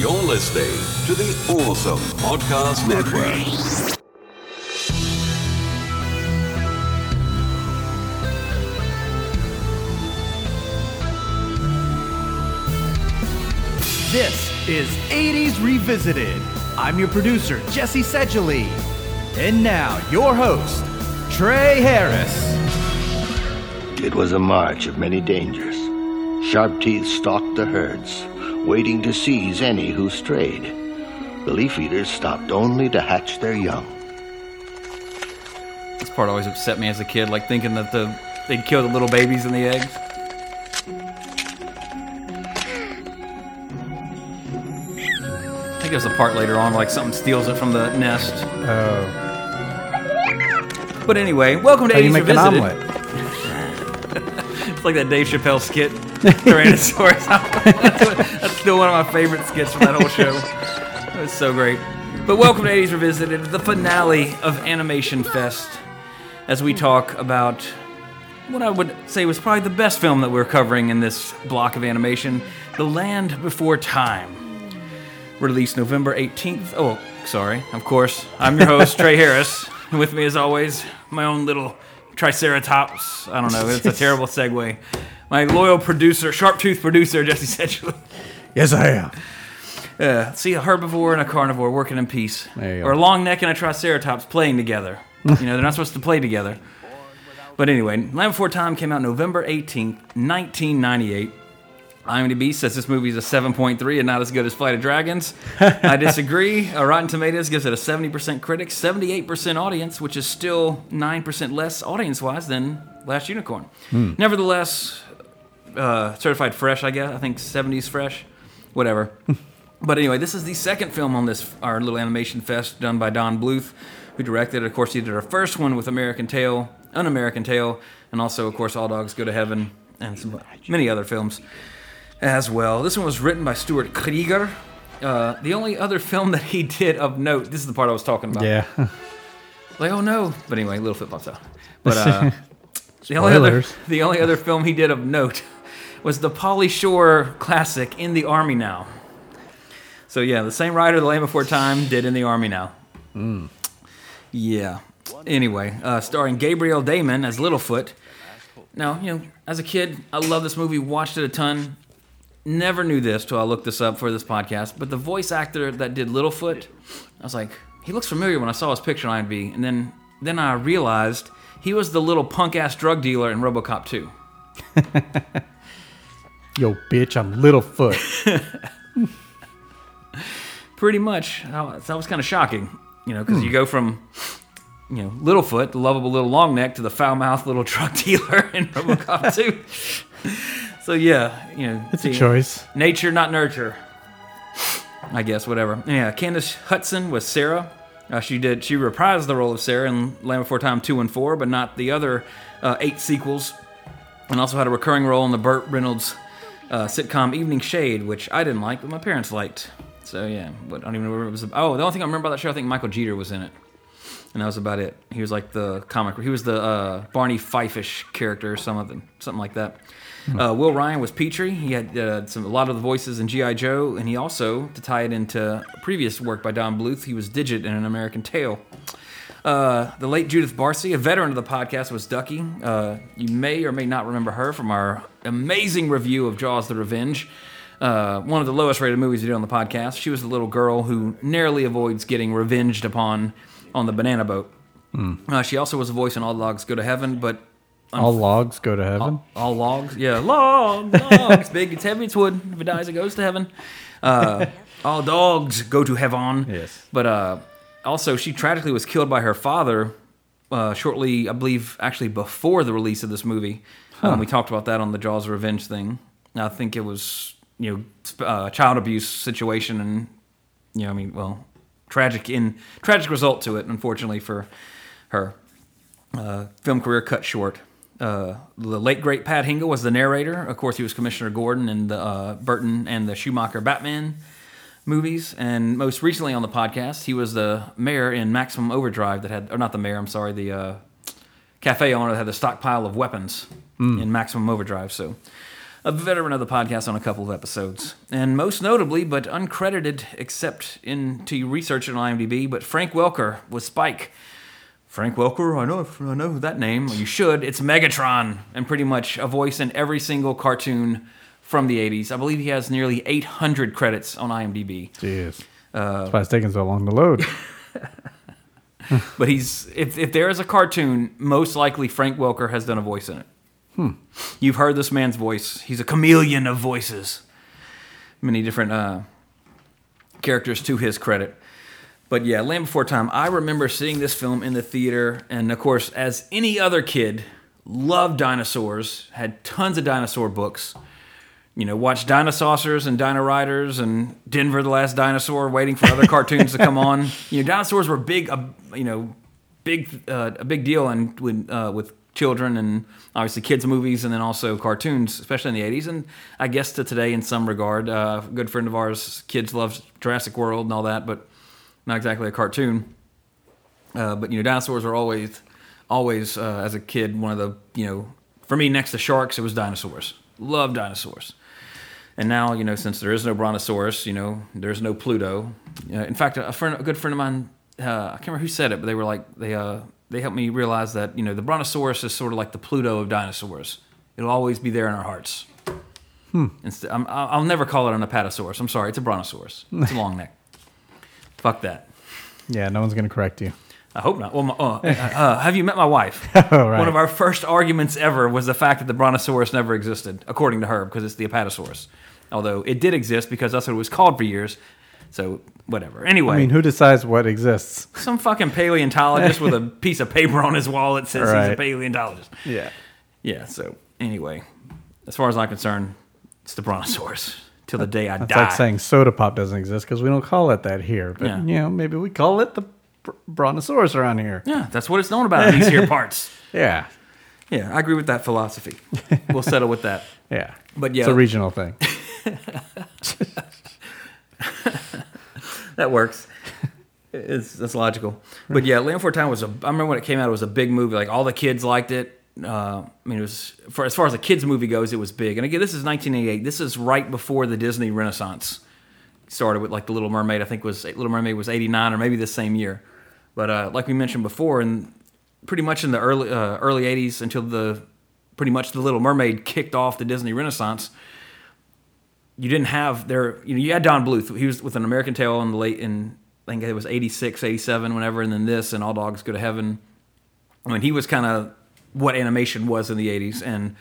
You're listening to the Awesome Podcast Network. This is 80s Revisited. I'm your producer, Jesse Seidule. And now, your host, Trey Harris. It was a march of many dangers. Sharp teeth stalked the herds, waiting to seize any who strayed. The leaf eaters stopped only to hatch their young. This part always upset me as a kid, like thinking that the they'd kill the little babies in the eggs. I think there's a part later on like something steals it from the nest. Oh, But anyway, welcome to how do you 80s make an Revisited. omelet? It's like that Dave Chappelle skit, Tyrannosaurus. that's, what- that's still one of my favorite skits from that whole show. It was so great. But welcome to 80s Revisited, the finale of Animation Fest, as we talk about what I would say was probably the best film that we're covering in this block of animation, The Land Before Time. Released November 18th. Oh, sorry, of course. I'm your host, Trey Harris. And with me, as always, my own little Triceratops. I don't know, it's a terrible segue. My loyal producer, sharp tooth producer, Jesse Seidule. Yes, I am. Uh, see a herbivore and a carnivore working in peace. There you go. Or a long neck and a triceratops playing together. you know, they're not supposed to play together. But anyway, Land Before Time came out November 18th, 1998. IMDb says this movie is a 7.3 and not as good as Flight of Dragons. I disagree. Uh, Rotten Tomatoes gives it a 70% critic, 78% audience, which is still 9% less audience wise than Last Unicorn. Nevertheless, uh, certified fresh, I guess. I think 70s fresh, whatever. but anyway, this is the second film on this our little animation fest done by Don Bluth, who directed. Of course, he did our first one with American Tail, An American Tail, and also, of course, All Dogs Go to Heaven, and some many other films as well. This one was written by Stuart Krieger. Uh, the only other film that he did of note. This is the part I was talking about. Yeah. Like, oh no. But anyway, little flip flops out. But uh, the only other the only other film he did of note was the Pauly Shore classic In the Army Now. So yeah, the same writer, The Land Before Time, did In the Army Now. Yeah. Anyway, uh, starring Gabriel Damon as Littlefoot. Now, you know, as a kid, I love this movie, watched it a ton. Never knew this till I looked this up for this podcast. But the voice actor that did Littlefoot, I was like, he looks familiar when I saw his picture on IMDb. And then, then I realized he was the little punk ass drug dealer in RoboCop 2. Yo, bitch, I'm Littlefoot. Pretty much. That was kind of shocking, you know, because you go from, you know, Littlefoot, the lovable little long neck, to the foul mouthed little truck dealer in RoboCop 2. so yeah, you know, It's a choice. Nature, not nurture. I guess whatever. Yeah, Candace Hutson was Sarah. Uh, she did. She reprised the role of Sarah in Land Before Time two and four, but not the other uh, eight sequels. And also had a recurring role in the Burt Reynolds uh, sitcom Evening Shade, which I didn't like, but my parents liked. So yeah, but I don't even remember it was. Oh, the only thing I remember about that show, I think Michael Jeter was in it, and that was about it. He was like the comic. He was the uh, Barney Fife-ish character, or something, something like that. Uh, Will Ryan was Petrie. He had uh, some a lot of the voices in GI Joe, and he also, to tie it into previous work by Don Bluth, he was Digit in An American Tail. Uh, the late Judith Barsi, a veteran of the podcast, was Ducky. Uh, you may or may not remember her from our amazing review of Jaws: The Revenge, uh, one of the lowest rated movies we did on the podcast. She was the little girl who narrowly avoids getting revenged upon on the banana boat. Uh, she also was a voice in All Logs Go to Heaven, but All logs go to heaven. all logs, yeah, log, logs, big, it's heavy, it's wood. If it dies, it goes to heaven. Uh, all dogs go to heaven. Yes. But uh, also, she tragically was killed by her father uh, shortly, I believe, actually before the release of this movie. Um, we talked about that on the Jaws of Revenge thing. I think it was, you know, uh, child abuse situation, and you know, I mean, well, tragic in tragic result to it, unfortunately for her uh, film career cut short. Uh, the late great Pat Hingle was the narrator. Of course, he was Commissioner Gordon in the uh, Burton and the Schumacher Batman movies, and most recently on the podcast, he was the mayor in Maximum Overdrive that had, or not the mayor, I'm sorry, the uh, cafe owner that had the stockpile of weapons mm. in Maximum Overdrive. So, a veteran of the podcast on a couple of episodes. And most notably, but uncredited except into research on IMDb, but Frank Welker was Spike. Frank Welker, I know, I know that name. You should. It's Megatron, and pretty much a voice in every single cartoon from the 80s. I believe he has nearly 800 credits on IMDb. Jeez. Uh, That's why it's taking so long to load. But he's if if there is a cartoon, most likely Frank Welker has done a voice in it. You've heard this man's voice. He's a chameleon of voices. Many different uh, characters to his credit. But yeah, Land Before Time. I remember seeing this film in the theater, and of course, as any other kid, loved dinosaurs. Had tons of dinosaur books. You know, watch Dinosaurs and Dino Riders and Denver the Last Dinosaur, waiting for other cartoons to come on. You know, dinosaurs were big. Uh, you know, big uh, a big deal and with uh, with children and obviously kids movies and then also cartoons, especially in the '80s and I guess to today in some regard. Uh, a good friend of ours, kids love Jurassic World and all that, but not exactly a cartoon. Uh, but you know, dinosaurs are always, always uh, as a kid one of the you know, for me next to sharks it was dinosaurs. Love dinosaurs. And now, you know, since there is no Brontosaurus, you know, there's no Pluto. Uh, in fact, a friend, a good friend of mine, uh, I can't remember who said it, but they were like, they, uh, they helped me realize that, you know, the Brontosaurus is sort of like the Pluto of dinosaurs. It'll always be there in our hearts. Hmm. Instead, I'm, I'll I'll never call it an Apatosaurus. I'm sorry, it's a Brontosaurus. It's a long neck. Fuck that. Yeah, no one's going to correct you. I hope not. Well, my, uh, uh, have you met my wife? Oh, right. One of our first arguments ever was the fact that the Brontosaurus never existed, according to her, because it's the Apatosaurus. Although it did exist because that's what it was called for years. So whatever. Anyway, I mean, who decides what exists? some fucking paleontologist with a piece of paper on his wall that says he's a paleontologist. Yeah. Yeah. So anyway, as far as I'm concerned, it's the Brontosaurus till the day I It's die. like saying soda pop doesn't exist because we don't call it that here. But, Yeah. you know, maybe we call it the br- brontosaurus around here. yeah, that's what it's known about in these here parts. Yeah. Yeah, I agree with that philosophy. We'll settle with that. Yeah. But yeah. It's a regional thing. that works. It's that's logical. But yeah, Land Before Time was a. I remember when it came out, it was a big movie. Like all the kids liked it. Uh, I mean, it was for as far as a kids movie goes, it was big. And again, this is 1988. This is right before the Disney Renaissance started with like the Little Mermaid. I think was Little Mermaid was 89 or maybe the same year. But uh, like we mentioned before, and pretty much in the early uh, early 80s until the pretty much the Little Mermaid kicked off the Disney Renaissance you didn't have there you know you had Don Bluth. He was with an American Tail in the late in I think it was 86 87 whenever and then this and All Dogs Go to Heaven. I mean he was kind of what animation was in the 80s and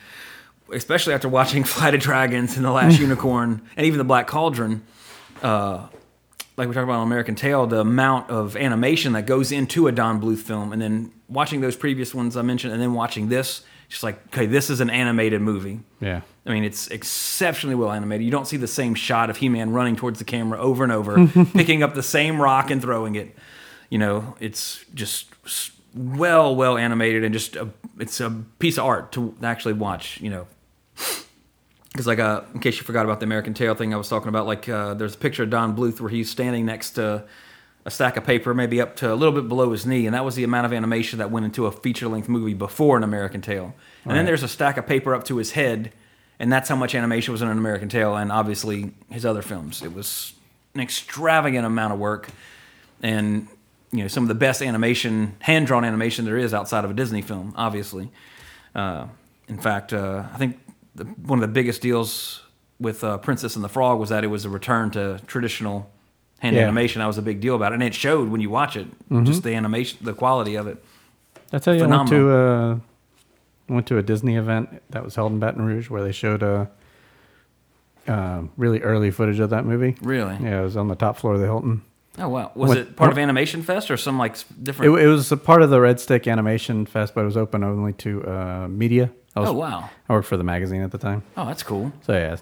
especially after watching Flight of Dragons and The Last Unicorn and even The Black Cauldron uh, like we talked about on American Tail, the amount of animation that goes into a Don Bluth film, and then watching those previous ones I mentioned, and then watching this, just like, okay, this is an animated movie. Yeah. I mean, it's exceptionally well animated. You don't see the same shot of He-Man running towards the camera over and over, picking up the same rock and throwing it. You know, it's just well, well animated, and just a, it's a piece of art to actually watch. You know, because like uh, in case you forgot about the American Tail thing I was talking about, like uh, there's a picture of Don Bluth where he's standing next to a stack of paper, maybe up to a little bit below his knee, and that was the amount of animation that went into a feature-length movie before an American Tail. And then there's a stack of paper up to his head, and that's how much animation was in an American Tail, and obviously his other films. It was an extravagant amount of work, and you know some of the best animation, hand-drawn animation there is outside of a Disney film, obviously. Uh, in fact, uh, I think the, one of the biggest deals with uh, Princess and the Frog was that it was a return to traditional hand Yeah. animation. That was a big deal about it, and it showed when you watch it, just the animation, the quality of it. I tell you, I went to Phenomenal. uh, went to a Disney event that was held in Baton Rouge where they showed a. uh, really early footage of that movie. Really? Yeah, it was on the top floor of the Hilton. Oh wow! Was What- it part of Animation Fest or some like s- It, different? it was a part of the Red Stick Animation Fest, but it was open only to uh, media. I was, oh wow! I worked for the magazine at the time, Oh, that's cool. so yeah,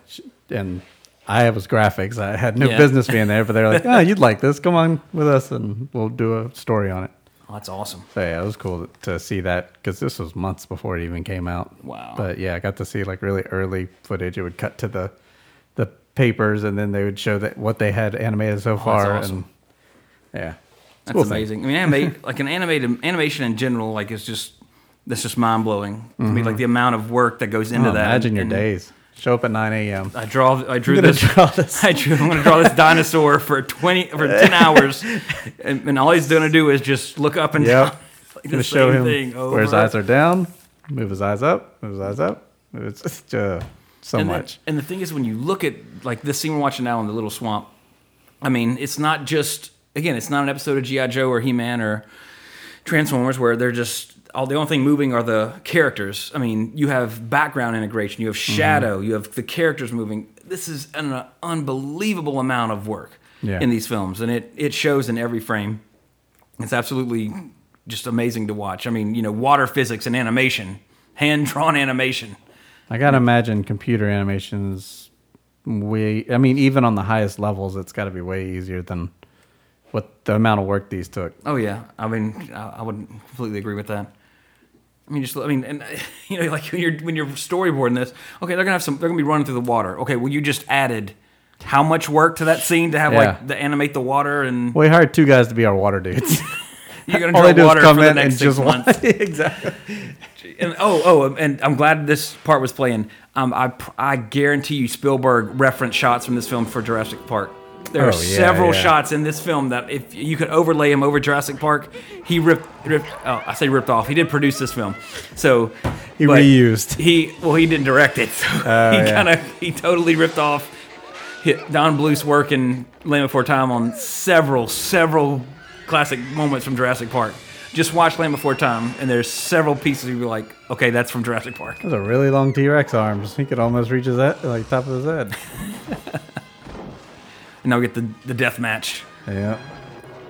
and I was graphics. I had no Yeah. business being there, but they were like, "Oh, you'd like this? Come on with us, and we'll do a story on it." Oh, that's awesome. So yeah, it was cool to see that because this was months before it even came out. Wow. But yeah, I got to see like really early footage. It would cut to the the papers, and then they would show that what they had animated so oh, far. Oh, awesome. And yeah, That's cool thing. amazing. I mean, animate like an animated animation in general, like it's just that's just mind blowing to me. Mm-hmm. Like the amount of work that goes into Oh, that. imagine your and- days. Show up at 9 a.m. I draw. I drew this. draw this. I drew. I'm gonna draw this dinosaur for twenty for ten hours, and, and all he's gonna do is just look up and Yep. down. Like gonna the show same him where his eyes are down, move his eyes up, move his eyes up. It's just uh, so and the- much. and the thing is, when you look at like this scene we're watching now in the little swamp, I mean, it's not just again, it's not an episode of GI Joe or He Man or Transformers where they're just all the only thing moving are the characters. I mean, you have background integration, you have Mm-hmm. shadow, you have the characters moving. This is an unbelievable amount of work Yeah. in these films, and it it shows in every frame. It's absolutely just amazing to watch. I mean, you know, water physics and animation, hand drawn animation. I gotta imagine computer animations way. I mean, even on the highest levels, it's got to be way easier than what the amount of work these took. Oh yeah, I mean, I, I would completely agree with that. I mean, just I mean, and you know, like when you're when you're storyboarding this, okay, they're gonna have some, they're gonna be running through the water. Okay, well, you just added how much work to that scene to have Yeah. like the animate the water, and We hired two guys to be our water dudes. you're gonna draw water for the next and six just months. exactly. And oh, oh, and I'm glad this part was playing. Um, I I guarantee you Spielberg referenced shots from this film for Jurassic Park. There are Oh, yeah, several yeah. shots in this film that if you could overlay him over Jurassic Park, he ripped, ripped oh, I say ripped off. He did produce this film, so He reused. He well, he didn't direct it. So Oh, he kind of he totally ripped off hit Don Bluth's work in Land Before Time on several several classic moments from Jurassic Park. Just watch Land Before Time, and there's several pieces you'll be like, okay, that's from Jurassic Park. Those are really long T Rex arms. He could almost reach his head, like top of his head. And now we get the, the death match. Yeah.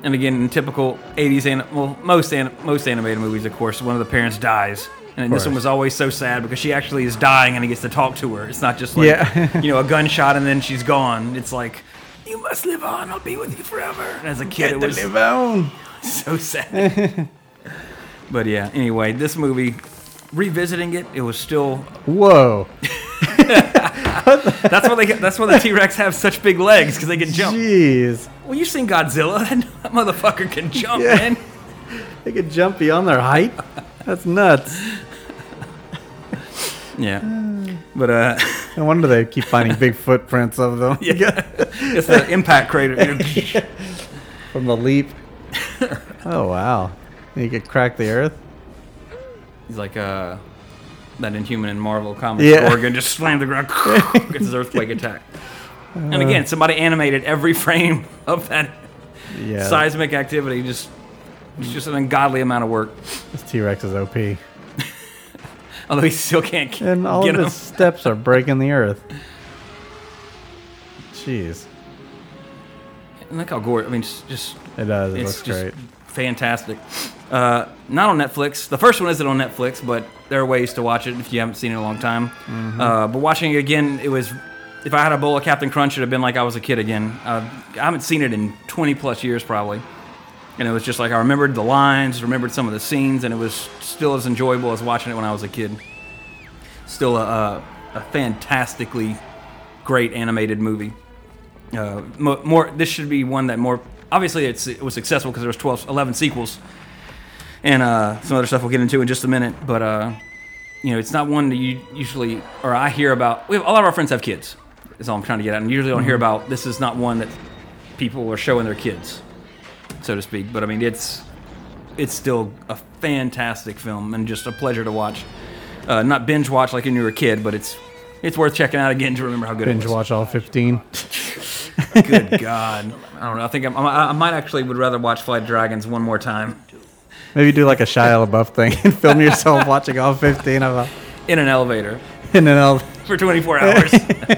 And again, in typical 80s, an, well, most an, most animated movies, of course, one of the parents dies. And this course. one was always so sad because she actually is dying and he gets to talk to her. It's not just like, Yeah. you know, a gunshot and then she's gone. It's like, you must live on. I'll be with you forever. And as a kid, it was on. so sad. but yeah, anyway, this movie, revisiting it, it was still. Whoa. That's why they. get- That's why the T Rex have such big legs because they can jump. Jeez. Well, you've seen Godzilla. That motherfucker can jump, Yeah. man. They could jump beyond their height. That's nuts. Yeah. But uh, No wonder they keep finding big footprints of them yeah, it's the impact crater. from the leap. Oh wow! You could crack the earth. He's like uh, that Inhuman in Marvel Comics. Yeah. Gorgon just slammed the ground, gets his earthquake attack. And again, somebody animated every frame of that Yeah. seismic activity. Just, it's just an ungodly amount of work. This T Rex is OP, Although he still can't k- and all get of his steps are breaking the earth. Jeez, And look how gorgeous. I mean, it's just it does. It it's looks just great. fantastic. Uh, not on Netflix. The first one isn't on Netflix, but there are ways to watch it if you haven't seen it in a long time. Mm-hmm. Uh, but watching it again, it was. If I had a bowl of Captain Crunch, it'd have been like I was a kid again. Uh, I haven't seen it in 20 plus years, probably. And it was just like I remembered the lines, remembered some of the scenes, and it was still as enjoyable as watching it when I was a kid. Still a, a, a fantastically great animated movie. Uh, mo- more, this should be one that more. Obviously, it's, it was successful because there was 12, 11 sequels, and uh, some other stuff we'll get into in just a minute. But uh, you know, it's not one that you usually or I hear about. We have, a lot of our friends have kids. Is all I'm trying to get at. And usually don't hear about. This is not one that people are showing their kids, so to speak. But I mean, it's it's still a fantastic film and just a pleasure to watch. Uh, not binge watch like when you were a kid, but it's it's worth checking out again to remember how good Binge it was. watch all 15. Good God, I don't know. I think I'm, I, I might actually would rather watch Flight of Dragons one more time Maybe do like a Shia LaBeouf thing and film yourself watching all 15 of them. in an elevator And then I'll. for 24 hours,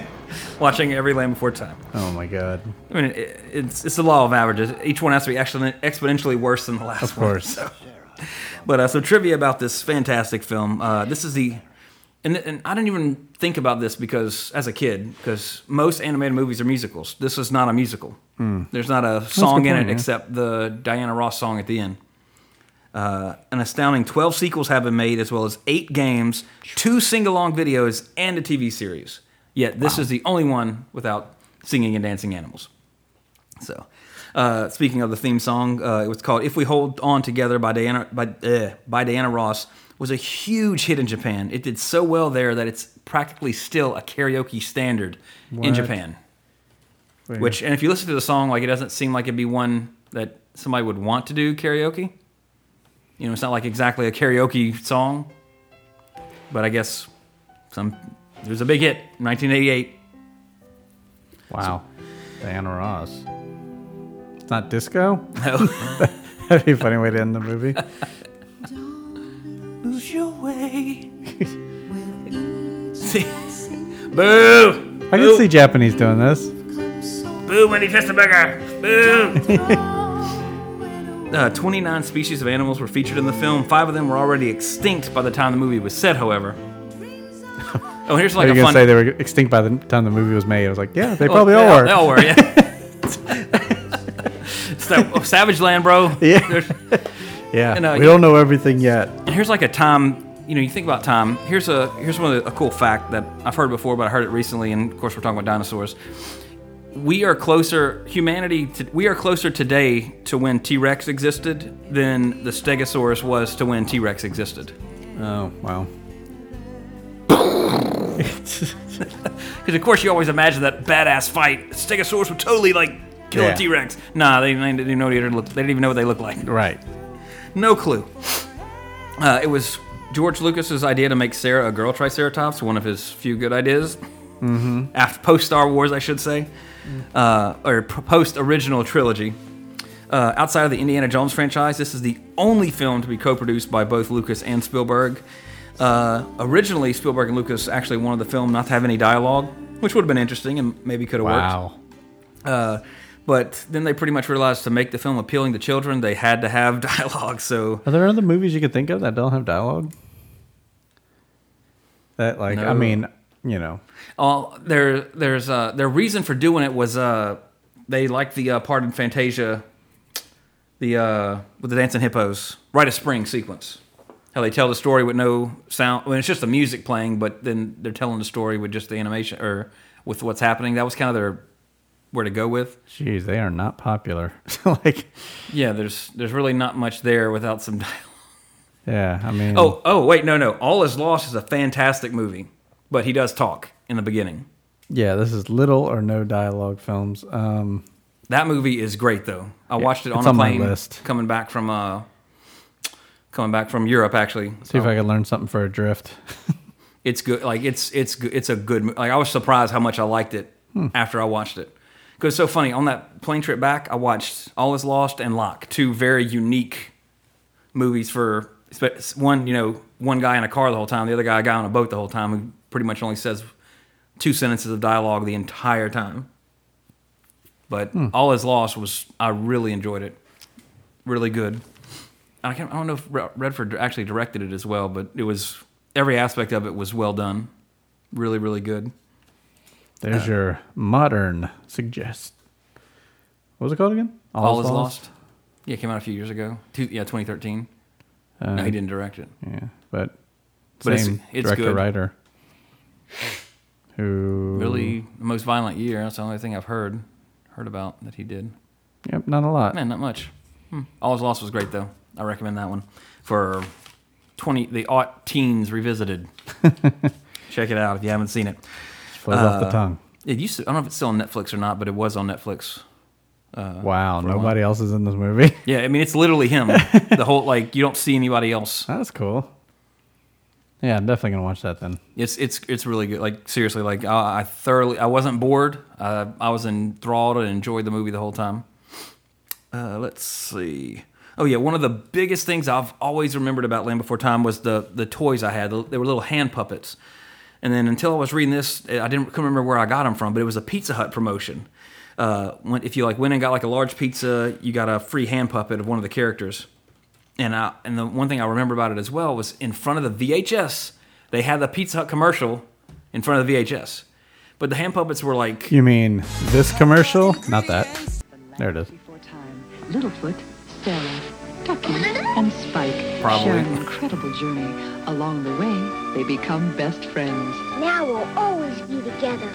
watching every Land Before Time. Oh my god. I mean, it, it's it's the law of averages. Each one has to be actually exponentially worse than the last Of one. course. So. But uh, so trivia about this fantastic film. Uh, this is the, and, and I didn't even think about this because as a kid, because most animated movies are musicals. This is not a musical. There's not a song in it yeah. except the Diana Ross song at the end. Uh, an astounding 12 sequels have been made, as well as eight games, two sing along videos, and a TV series. Yet this is the only one without singing and dancing animals. So, uh, speaking of the theme song, uh, it was called "If We Hold On Together" by Diana by uh, by Diana Ross was a huge hit in Japan. It did so well there that it's practically still a karaoke standard in Japan. Weird. Which, and if you listen to the song, like it doesn't seem like it'd be one that somebody would want to do karaoke. You know, it's not like exactly a karaoke song, but I guess some it was a big hit, 1988. Wow. Diana Ross. It's not disco? No. That'd be a funny way to end the movie. Lose your way. See, boo, I can see Japanese doing this. boo, Wendy Testaburger, boo. Uh, 29 species of animals were featured in the film. Five of them were already extinct by the time the movie was set, however. Oh, here's Are like you a gonna fun. say they were extinct by the time the movie was made? I was like, yeah, they Oh, probably all were. They all were, yeah. it's that oh, Savage Land, bro. Yeah. There's- yeah, And, uh, we don't know everything yet. And here's like a time, you know, you think about time. Here's a here's one of the, a cool fact that I've heard before, but I heard it recently, and of course we're talking about dinosaurs. We are closer, humanity. To, we are closer today to when T Rex existed than the Stegosaurus was to when T Rex existed. Oh wow. Because of course you always imagine that badass fight. Stegosaurus would totally like kill Yeah. a T Rex. Nah, they, they didn't even know what they look. They didn't even know what they looked like. Right. No clue. Uh, it was George Lucas's idea to make Sarah a girl Triceratops, one of his few good ideas. Mm-hmm. After post Star Wars, I should say, uh, or post original trilogy. Uh, outside of the Indiana Jones franchise, this is the only film to be co-produced by both Lucas and Spielberg. Uh, originally, Spielberg and Lucas actually wanted the film not to have any dialogue, which would have been interesting and maybe could have worked. Wow. Uh, but then they pretty much realized to make the film appealing to children, they had to have dialogue. So Are there other movies you could think of that don't have dialogue? That like I mean, you know, all their there's uh, their reason for doing it was uh, they liked the uh, part in Fantasia, the uh, with the dancing hippos, Rite of Spring sequence. How they tell the story with no sound. I mean, it's just the music playing, but then they're telling the story with just the animation or with what's happening. That was kind of their where to go with. geez, they are not popular. like, Yeah, there's there's really not much there without some dialogue. yeah, I mean, Oh, oh, wait, no, no. All is Lost is a fantastic movie, but he does talk in the beginning. yeah, this is little or no dialogue films. Um, That movie is great, though. I watched it on a plane list. coming back from uh, coming back from Europe. Actually, see if I can learn something for a drift. it's good. Like it's it's good- it's a good. Like I was surprised how much I liked it Hmm. after I watched it. Because it's so funny on that plane trip back, I watched All Is Lost and Locke, two very unique movies for one. You know, one guy in a car the whole time, the other guy a guy on a boat the whole time, who pretty much only says two sentences of dialogue the entire time. But Hmm. All Is Lost was I really enjoyed it, really good. I can't. I don't know if Redford actually directed it as well, but it was every aspect of it was well done, really, really good. There's your modern suggest. What was it called again? All, is lost. Yeah, it came out a few years ago. Two, yeah, 2013. Uh, no, he didn't direct it. Yeah, but But it's- same it's director good. writer. Who Really, the most violent year. That's the only thing I've heard heard about that he did. Yep, not a lot. Man, not much. Hmm. All is lost was great though. I recommend that one for 20 the aught teens revisited. Check it out if you haven't seen it. Flows off the Uh, tongue. It used to. I don't know if it's still on Netflix or not, but it was on Netflix. Wow, a while. nobody else is in this movie. Yeah, I mean it's literally him. the whole like you don't see anybody else. That's cool. Yeah, I'm definitely gonna watch that then. It's it's it's really good. Like seriously, like I, I thoroughly I wasn't bored. Uh, I was enthralled and enjoyed the movie the whole time. Uh, let's see. Oh yeah, one of the biggest things I've always remembered about Land Before Time was the the toys I had. They were little hand puppets. And then until I was reading this, I didn't remember where I got them from, but it was a Pizza Hut promotion. Uh, if you like went and got like a large pizza, you got a free hand puppet of one of the characters. And I, and the one thing I remember about it as well was in front of the VHS, they had the Pizza Hut commercial in front of the VHS. But the hand puppets were like, You mean this commercial? Not that. There it is. Littlefoot, Sarah, Ducky, and Spike Probably. share an incredible journey. Along the way, they become best friends. Now we'll always be together.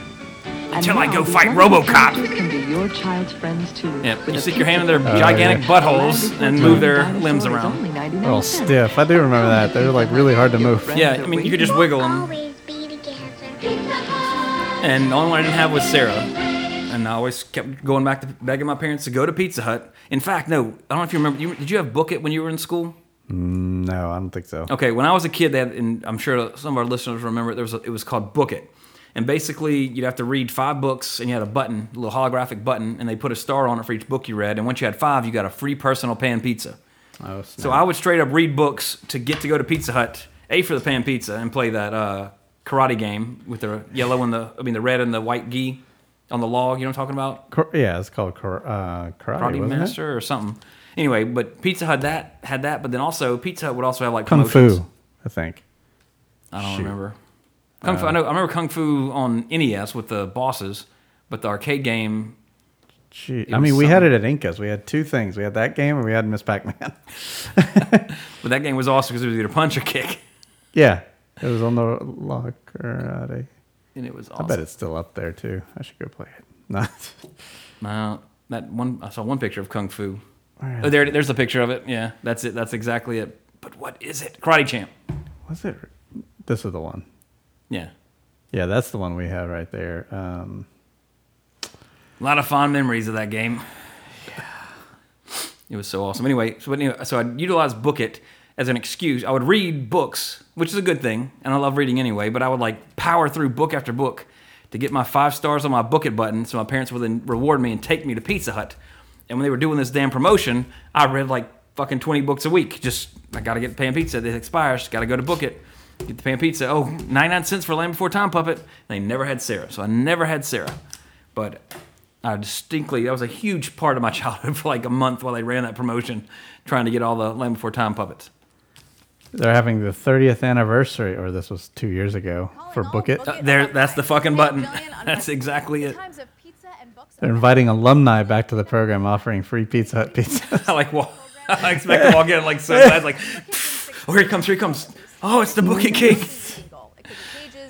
Until I go fight RoboCop. characters can be your child's friends too. Yep, you stick your hand in their pizza. gigantic yeah. buttholes and move their limbs around. Only 99 Oh, cents. stiff. I do remember that. They're like really hard to move. Yeah, I mean, you could just wiggle them. Always be together. And the only one I didn't have was Sarah. And I always kept going back to begging my parents to go to Pizza Hut. In fact, no, I don't know if you remember. You, did you have Book It when you were in school? Mm, no, I don't think so. Okay, when I was a kid, they had, and I'm sure some of our listeners remember it. There was a, it was called Book It, and basically you'd have to read five books, and you had a button, a little holographic button, and they put a star on it for each book you read. And once you had five, you got a free personal pan pizza. Oh, So I would straight up read books to get to go to Pizza Hut, a for the pan pizza, and play that uh, karate game with the yellow and the I mean the red and the white gi on the log. You know what I'm talking about? Yeah, it's called kar- uh, karate, Karate Master or something. Anyway, but Pizza Hut that had that, but then also Pizza Hut would also have like it? Kung promotions. Fu, I think. I don't Shoot. remember. Kung Fu. I uh, know. I remember Kung Fu on NES with the bosses, but the arcade game. Gee, I mean, we had it at Incas. We had two things. We had that game, and we had Miss Pac-Man. But that game was awesome because it was either punch or kick, yeah, it was on the karate. and it was Awesome. I bet it's still up there too. I should go play it. No, Wow, that one. I saw one picture of Kung Fu. Oh, there, there's a picture of it. Yeah, that's it. That's exactly it. But what is it? Karate Champ. was it? This is the one. Yeah, Yeah, that's the one we have right there. Um, a lot of fond memories of that game. Yeah. It was so awesome. Anyway, so anyway, so I'd utilize Book It as an excuse. I would read books, which is a good thing, and I love reading anyway. But I would like power through book after book to get my five stars on my Book It button, so my parents would then reward me and take me to Pizza Hut. And when they were doing this damn promotion, I read like fucking twenty books a week. Just I gotta get the pan pizza. It expires. Gotta go to Book It. Get the pan pizza. Oh, 99 cents for Land Before Time puppet. They never had Sarah, so I never had Sarah. But I distinctly that was a huge part of my childhood for like a month while they ran that promotion, trying to get all the Land Before Time puppets. they're having the 30th anniversary, or this was two years ago for Book It. Uh, there, that's the fucking button. That's exactly it. They're inviting alumni back to the program, offering free Pizza Hut pizza. I like well, I expect them all getting like so glad, like, oh here he comes, here he comes. Oh, it's the Book It King.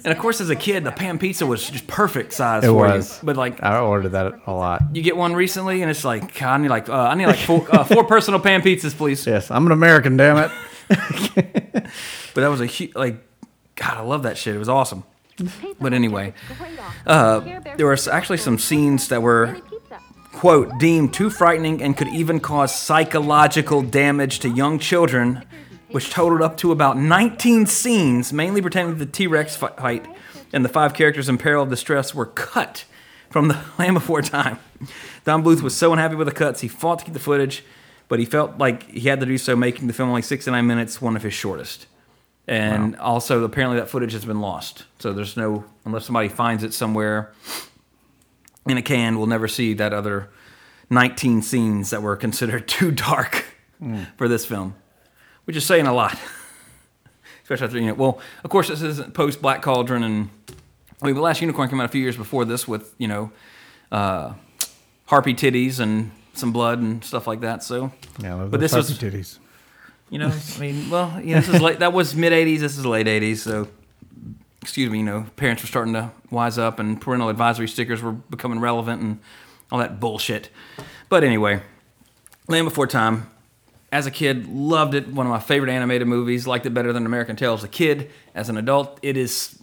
And of course, as a kid, the pan pizza was just perfect size It for was. you. But like, I ordered that a lot. you get one recently, and it's like, God, I need like, uh, I need like four, uh, four personal pan pizzas, please. Yes, I'm an American, damn it. But that was a huge, like, God, I love that shit. It was awesome. But anyway, uh, there were actually some scenes that were, quote, deemed too frightening and could even cause psychological damage to young children, which totaled up to about 19 scenes, mainly pertaining to the T Rex fight, and the five characters in peril of distress were cut from the Land Before Time. Don Bluth was so unhappy with the cuts, he fought to keep the footage, but he felt like he had to do so, making the film only 69 minutes, one of his shortest. And also, apparently, that footage has been lost. So there's no, unless somebody finds it somewhere in a can, we'll never see that other 19 scenes that were considered too dark hmm. for this film, which is saying a lot. Especially after, you know, well, of course, this isn't post Black Cauldron. And I mean, the last Unicorn came out a few years before this with, you know, uh, harpy titties and some blood and stuff like that. So, Yeah, I love But this was- titties. you know, I mean, well, you know, this is late. That was mid '80s. This is late '80s. So, excuse me. You know, parents were starting to wise up, and parental advisory stickers were becoming relevant, and all that bullshit. But anyway, Land Before Time. As a kid, loved it. One of my favorite animated movies. Liked it better than American Tail as a kid. As an adult, it is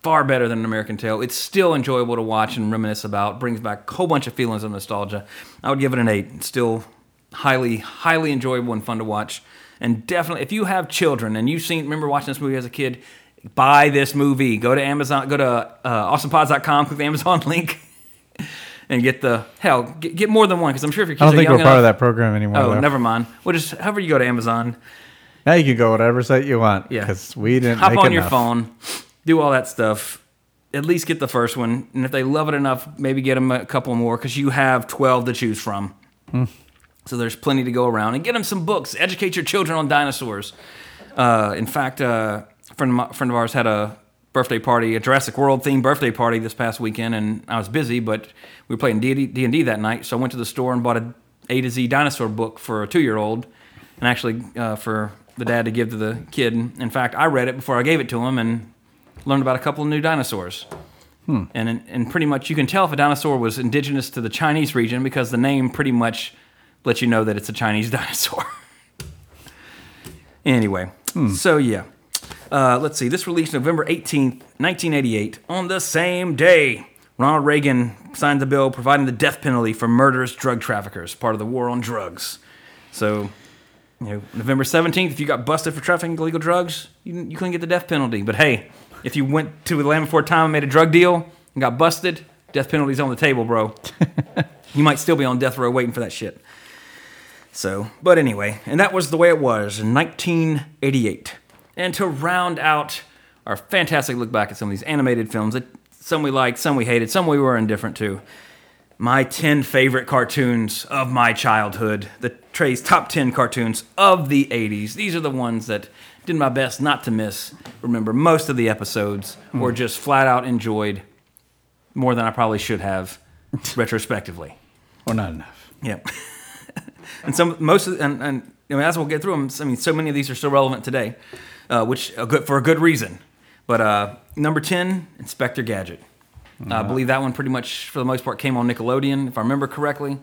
far better than American Tail. It's still enjoyable to watch and reminisce about. Brings back a whole bunch of feelings of nostalgia. I would give it an eight. Still highly, highly enjoyable and fun to watch. And definitely, if you have children and you've seen, remember watching this movie as a kid, buy this movie. Go to Amazon, go to uh, awesomepods.com, click the Amazon link, and get the hell, get, get more than one. Because I'm sure if your kids I don't think we're part of that program anymore. Oh, though. never mind. Well, just however you go to Amazon, Now you can go whatever site you want. Yeah. Because we didn't hop on your phone, do all that stuff. At least get the first one, and if they love it enough, maybe get them a couple more because you have twelve to choose from. Hmm. So there's plenty to go around, and get them some books. Educate your children on dinosaurs. Uh, in fact, uh, a friend of, my, friend of ours had a birthday party, a Jurassic World themed birthday party this past weekend, and I was busy, but we were playing D and D that night, so I went to the store and bought a A to Z dinosaur book for a two year old, and actually uh, for the dad to give to the kid. In fact, I read it before I gave it to him and learned about a couple of new dinosaurs. And, and pretty much you can tell if a dinosaur was indigenous to the Chinese region because the name pretty much lets you know that it's a Chinese dinosaur. anyway, so yeah. Uh, let's see. This released November 18th, 1988. On the same day, Ronald Reagan signed the bill providing the death penalty for murderous drug traffickers, part of the war on drugs. So, you know, November 17th, if you got busted for trafficking illegal drugs, you, you couldn't get the death penalty. But hey, if you went to the land before time and made a drug deal and got busted, death penalty's on the table, bro. you might still be on death row waiting for that shit. So, but anyway, and that was the way it was in 1988. And to round out our fantastic look back at some of these animated films, that some we liked, some we hated, some we were indifferent to. My 10 favorite cartoons of my childhood, the Trey's top 10 cartoons of the 80s. These are the ones that did my best not to miss, remember most of the episodes, or hmm. just flat out enjoyed more than I probably should have retrospectively. Or not enough. Yep. and some most of and, and you know, as we'll get through them, I mean, so many of these are still relevant today, uh, which a good for a good reason. But uh, number ten, Inspector Gadget. I believe that one pretty much for the most part came on Nickelodeon, if I remember correctly.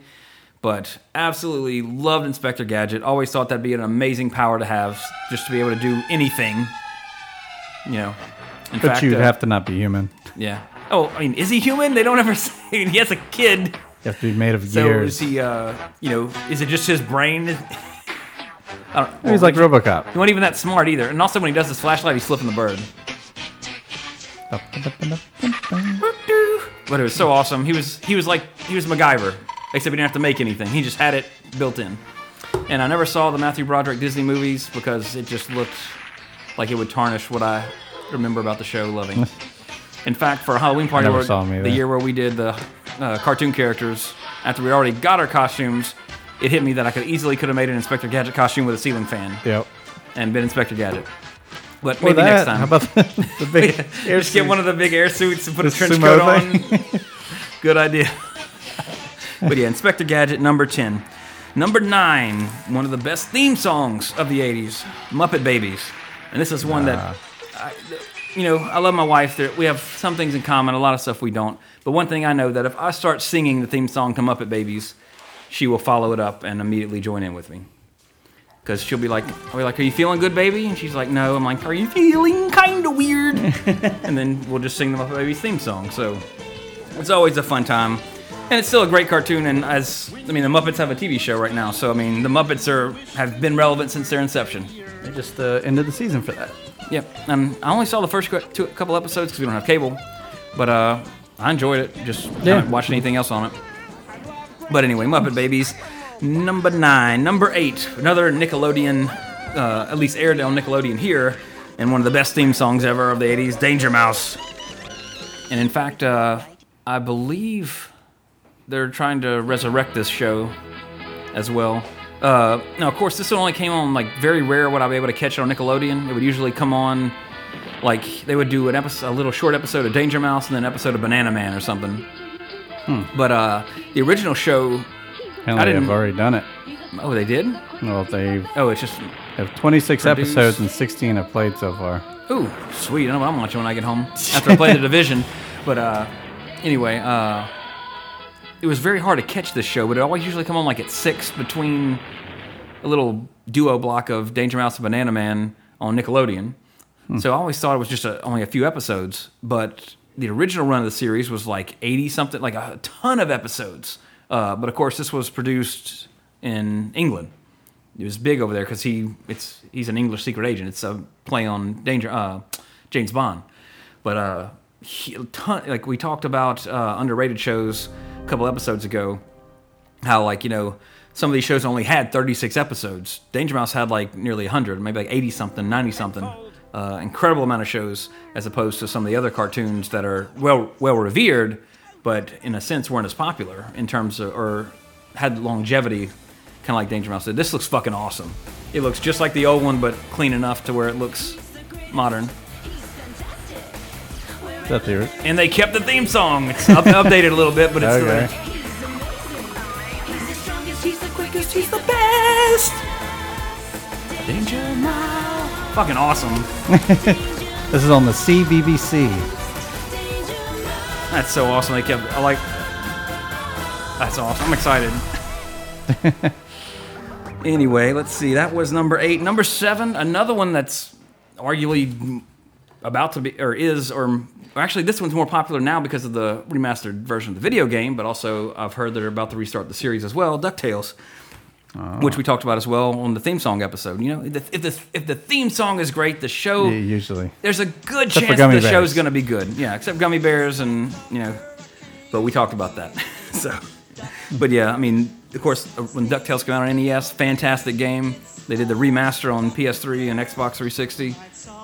But absolutely loved Inspector Gadget. Always thought that'd be an amazing power to have, just to be able to do anything. You know. In But fact, you'd uh, have to not be human. Yeah. Oh, I mean, is he human? They don't ever say. He has a kid. You have to be made of So gears. is he? Uh, you know, is it just his brain? I don't, He's like RoboCop. he wasn't even that smart either. And also, when he does his flashlight, he's flipping the bird. But it was so awesome. He was he was like he was MacGyver, except he didn't have to make anything. He just had it built in. And I never saw the Matthew Broderick Disney movies because it just looked like it would tarnish what I remember about the show loving. In fact, for a Halloween party, where- the year where we did the uh, cartoon characters, after we already got our costumes, it hit me that I could easily could have made an Inspector Gadget costume with a ceiling fan Yep. and been Inspector Gadget. But maybe next time. How about the, the big air Just get one of the big air suits and put a trench coat on. Good idea. but yeah, Inspector Gadget number 10. Number 9, one of the best theme songs of the 80s, Muppet Babies. And this is one that, I, you know, I love my wife. We have some things in common, a lot of stuff we don't. But one thing I know that if I start singing the theme song to Muppet Babies, she will follow it up and immediately join in with me. Because she'll be like, I'll be like, Are you feeling good, baby? And she's like, No. I'm like, Are you feeling kind of weird? and then we'll just sing the Muppet Babies theme song. So it's always a fun time. And it's still a great cartoon. And as, I mean, the Muppets have a TV show right now. So, I mean, the Muppets are have been relevant since their inception. They just uh, ended the season for that. Yep. And I only saw the first two, couple episodes because we don't have cable. But uh, I enjoyed it. Just Yeah. haven't watched anything else on it. But anyway, Muppet Babies. Number nine. Number eight. Another Nickelodeon, uh, at least aired on Nickelodeon here. And one of the best theme songs ever of the 80s, Danger Mouse. And in fact, uh, I believe they're trying to resurrect this show as well. Uh, now, of course, this only came on like very rare would I be able to catch it on Nickelodeon. It would usually come on like they would do an episode, a little short episode of Danger Mouse and then an episode of Banana Man or something. But uh, the original show, Apparently, didn't- they've already done it. oh, they did. Well, they Oh, it's just have 26 Produce. episodes and 16 have played so far. Ooh, sweet. I know I'm watching when I get home after I play the division. But uh, anyway, uh, it was very hard to catch this show, but it always usually come on like at six between a little duo block of Danger Mouse and Banana Man on Nickelodeon. So I always thought it was just a, only a few episodes, but the original run of the series was like 80 something, like a ton of episodes. Uh, but of course, this was produced in England. It was big over there because he it's he's an English secret agent. It's a play on Danger uh, James Bond. But uh, he, ton, like we talked about uh, underrated shows a couple episodes ago, how like you know some of these shows only had 36 episodes. Danger Mouse had like nearly 100, maybe like 80 something, 90 something. Uh, incredible amount of shows as opposed to some of the other cartoons that are well well revered, but in a sense weren't as popular in terms of or had longevity, kind of like Danger Mouse did. This looks fucking awesome. It looks just like the old one, but clean enough to where it looks modern. Is that the And they kept the theme song. It's up, updated a little bit, but it's Okay. the, He's the quickest, he's the best. Danger Mouse. Fucking awesome. This is on the CBBC. That's so awesome. They kept. I like. That's awesome. I'm excited. anyway, let's see. That was number eight. Number seven, another one that's arguably about to be, or is, or actually, this one's more popular now because of the remastered version of the video game, but also I've heard that they're about to restart the series as well, DuckTales. Oh. Which we talked about as well on the theme song episode. You know, if the, if the if the theme song is great, the show Yeah, usually. there's a good Except chance the gummy show's going to be good. Yeah, except gummy bears and you know, but we talked about that. so, but yeah, I mean, of course, uh, when Ducktales came out on NES, fantastic game. They did the remaster on PS3 and Xbox 360.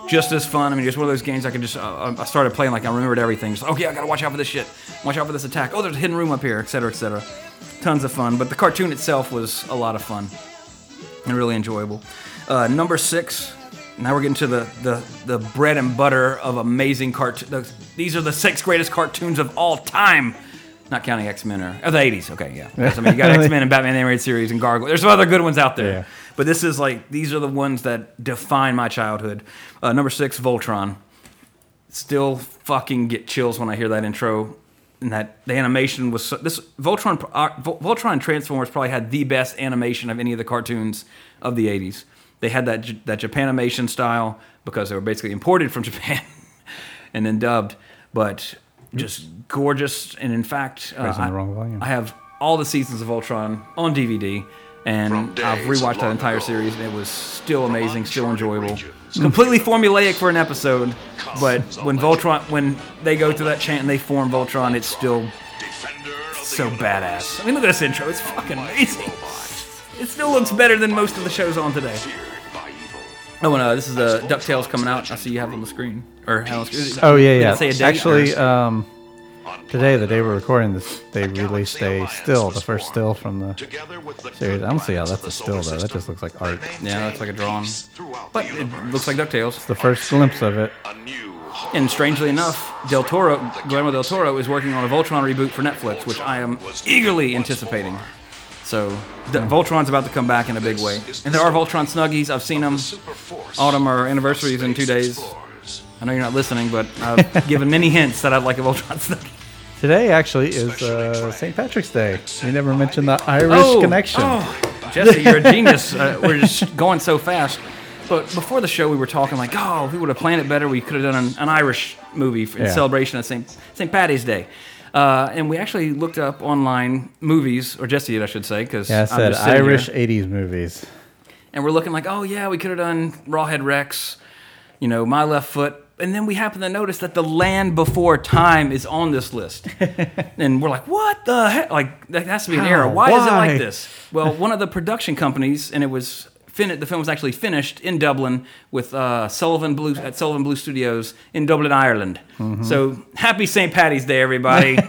Just as fun. I mean, just one of those games I could just. Uh, I started playing like I remembered everything. Just, okay, I gotta watch out for this shit. Watch out for this attack. Oh, there's a hidden room up here, etc., etc. Tons of fun. But the cartoon itself was a lot of fun and really enjoyable. Uh, number six. Now we're getting to the, the, the bread and butter of amazing cartoons. These are the six greatest cartoons of all time. Not counting X Men or, oh, the 80s. Okay, yeah. I mean, you got X Men and Batman the Animated Series and Gargoyle. There's some other good ones out there. Yeah. But this is like, these are the ones that define my childhood. Uh, number six, Voltron. Still fucking get chills when I hear that intro. And that the animation was so, this Voltron uh, Voltron Transformers probably had the best animation of any of the cartoons of the 80s. They had that J- that Japanimation style because they were basically imported from Japan and then dubbed, but just gorgeous. And in fact, uh, Pressing the I, wrong volume. I have all the seasons of Voltron on DVD, and From I've days rewatched that long entire ago, series, and it was still amazing, still uncharted enjoyable. regions. Completely formulaic for an episode, but when Voltron, when they go through that chant and they form Voltron, it's still Defender of the so universe. badass. I mean, look at this intro; it's fucking amazing. It still looks better than most of the shows on today. Feared by evil. Oh, and uh, this is the Ducktales coming out. I see you have on the screen, or on the screen. Oh yeah, Did it yeah. say a date, Actually, or- um, today, the day we're recording this, they released a still, the first still from the Together with the series. I don't see how that's a still though. That just looks like art. Yeah, looks like a drawing. but it looks like Ducktales. The first glimpse of it. And strangely enough, Del Toro, Guillermo del Toro, is working on a Voltron reboot for Netflix, which I am eagerly anticipating. So, the, Voltron's about to come back in a big way. And there are Voltron Snuggies. I've seen them. Autumn or anniversaries in two days. I know you're not listening, but I've given many hints that I'd like a Voltron Snuggie. Today actually is uh, St. Patrick's Day. We never mentioned the Irish Oh, connection. Oh, Jesse, you're a genius. Uh, we're just going so fast. But before the show, we were talking like, oh, if we would have planned it better, we could have done an, an Irish movie in Yeah. celebration of St. St. Patty's Day. Uh, and we actually looked up online movies, or Jesse did, I should say, because Yeah, I said Irish here, '80s movies. and we're looking like, oh yeah, we could have done Rawhead Rex, you know, My Left Foot, and then we happen to notice that The Land Before Time is on this list, and we're like, what the heck? Like that has to be an error. How? Why, is it like this? Well, one of the production companies, and it was. Fin- the film was actually finished in Dublin with uh, Sullivan Bluth at Sullivan Bluth Studios in Dublin, Ireland. Mm-hmm. So happy St. Patty's Day, everybody!